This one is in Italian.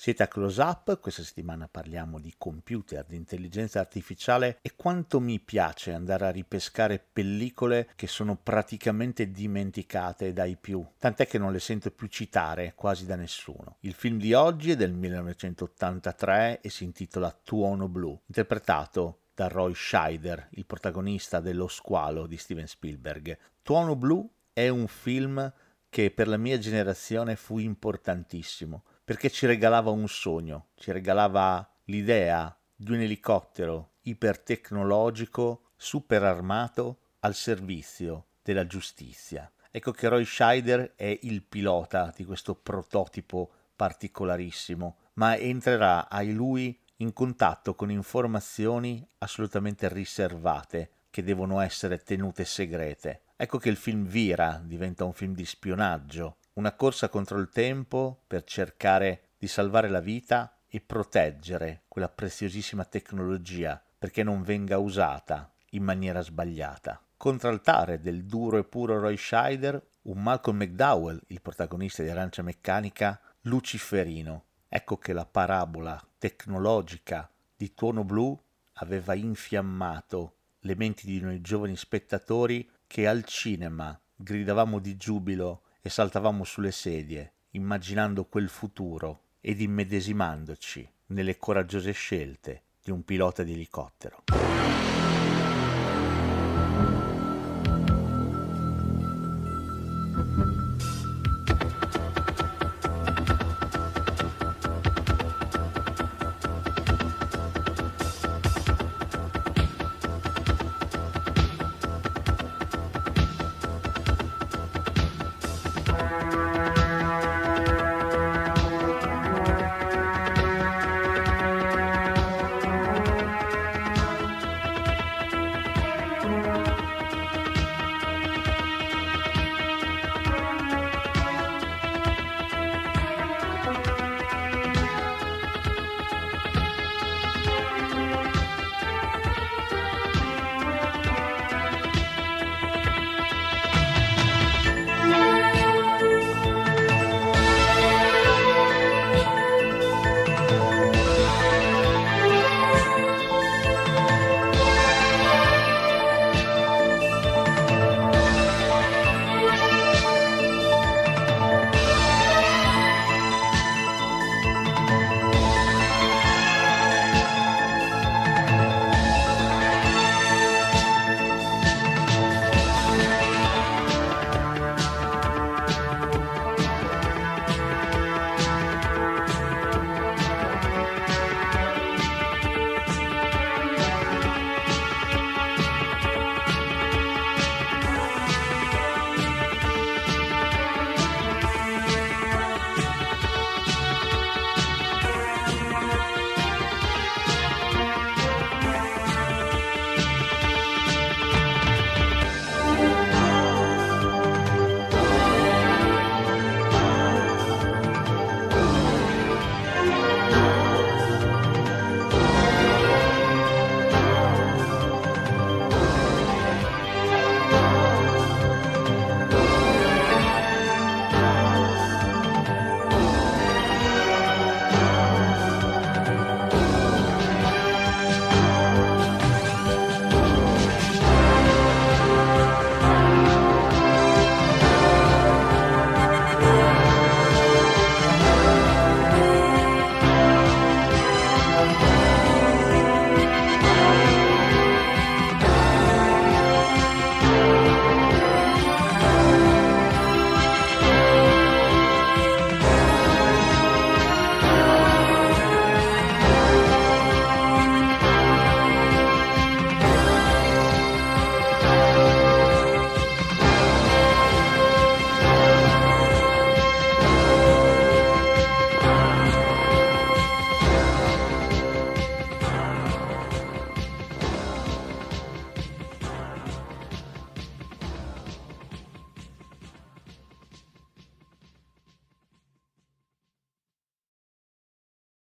Siete a Close Up, questa settimana parliamo di computer, di intelligenza artificiale e quanto mi piace andare a ripescare pellicole che sono praticamente dimenticate dai più, tant'è che non le sento più citare quasi da nessuno. Il film di oggi è del 1983 e si intitola Tuono Blu, interpretato da Roy Scheider, il protagonista dello squalo di Steven Spielberg. Tuono Blu è un film che per la mia generazione fu importantissimo perché ci regalava un sogno, ci regalava l'idea di un elicottero ipertecnologico, super armato al servizio della giustizia. Ecco che Roy Scheider è il pilota di questo prototipo particolarissimo, ma entrerà ai lui in contatto con informazioni assolutamente riservate che devono essere tenute segrete. Ecco che il film vira, diventa un film di spionaggio, una corsa contro il tempo per cercare di salvare la vita e proteggere quella preziosissima tecnologia perché non venga usata in maniera sbagliata. Contraltare del duro e puro Roy Scheider, un Malcolm McDowell, il protagonista di Arancia Meccanica, luciferino. Ecco che la parabola tecnologica di Tuono Blu aveva infiammato le menti di noi giovani spettatori che al cinema gridavamo di giubilo e saltavamo sulle sedie, immaginando quel futuro ed immedesimandoci nelle coraggiose scelte di un pilota di elicottero.